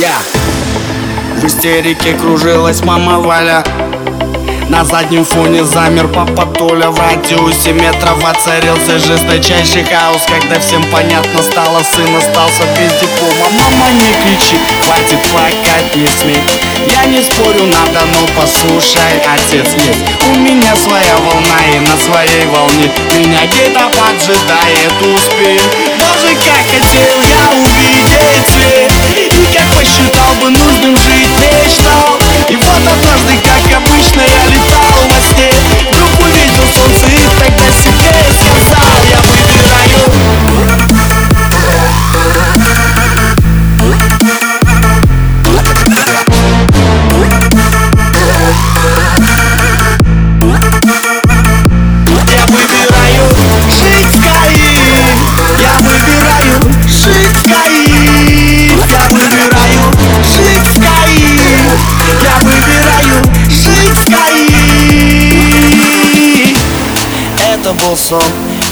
Я. В истерике кружилась мама Валя. На заднем фоне замер папа Толя. В радиусе метров воцарился жесточайший хаос. Когда всем понятно стало, сын остался без диплома. Мама, не кричи, хватит плакать, не смей Я не спорю, надо, но послушай, отец есть У меня своя волна и на своей волне Меня где-то поджидает успех Боже, как хотел я Это был сон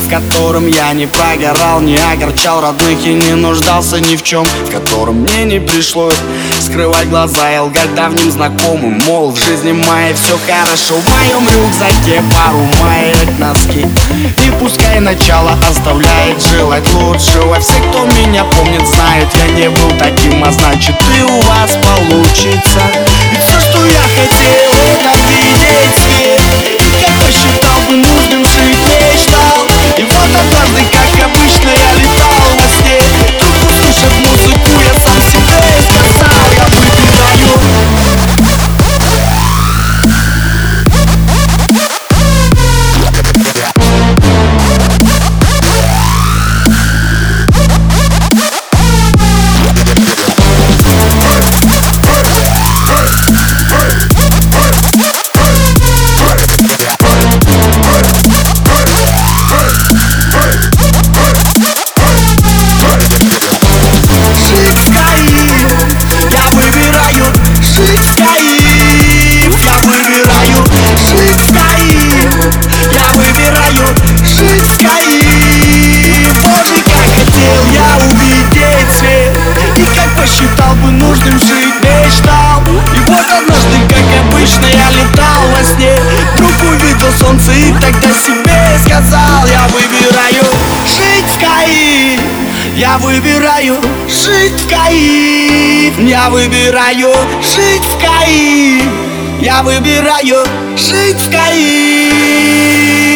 в котором я не прогорал, не огорчал родных и не нуждался ни в чем В котором мне не пришлось скрывать глаза и лгать давним знакомым. Мол, в жизни моей все хорошо, в моем рюкзаке пару маек носки. И пускай начало оставляет желать лучшего. Все, кто меня помнит, знают, я не был таким, и тогда себе сказал Я выбираю. Жить в Каире я выбираю. Жить в Каир Я выбираю. Жить в Каир Я выбираю. Жить в Каир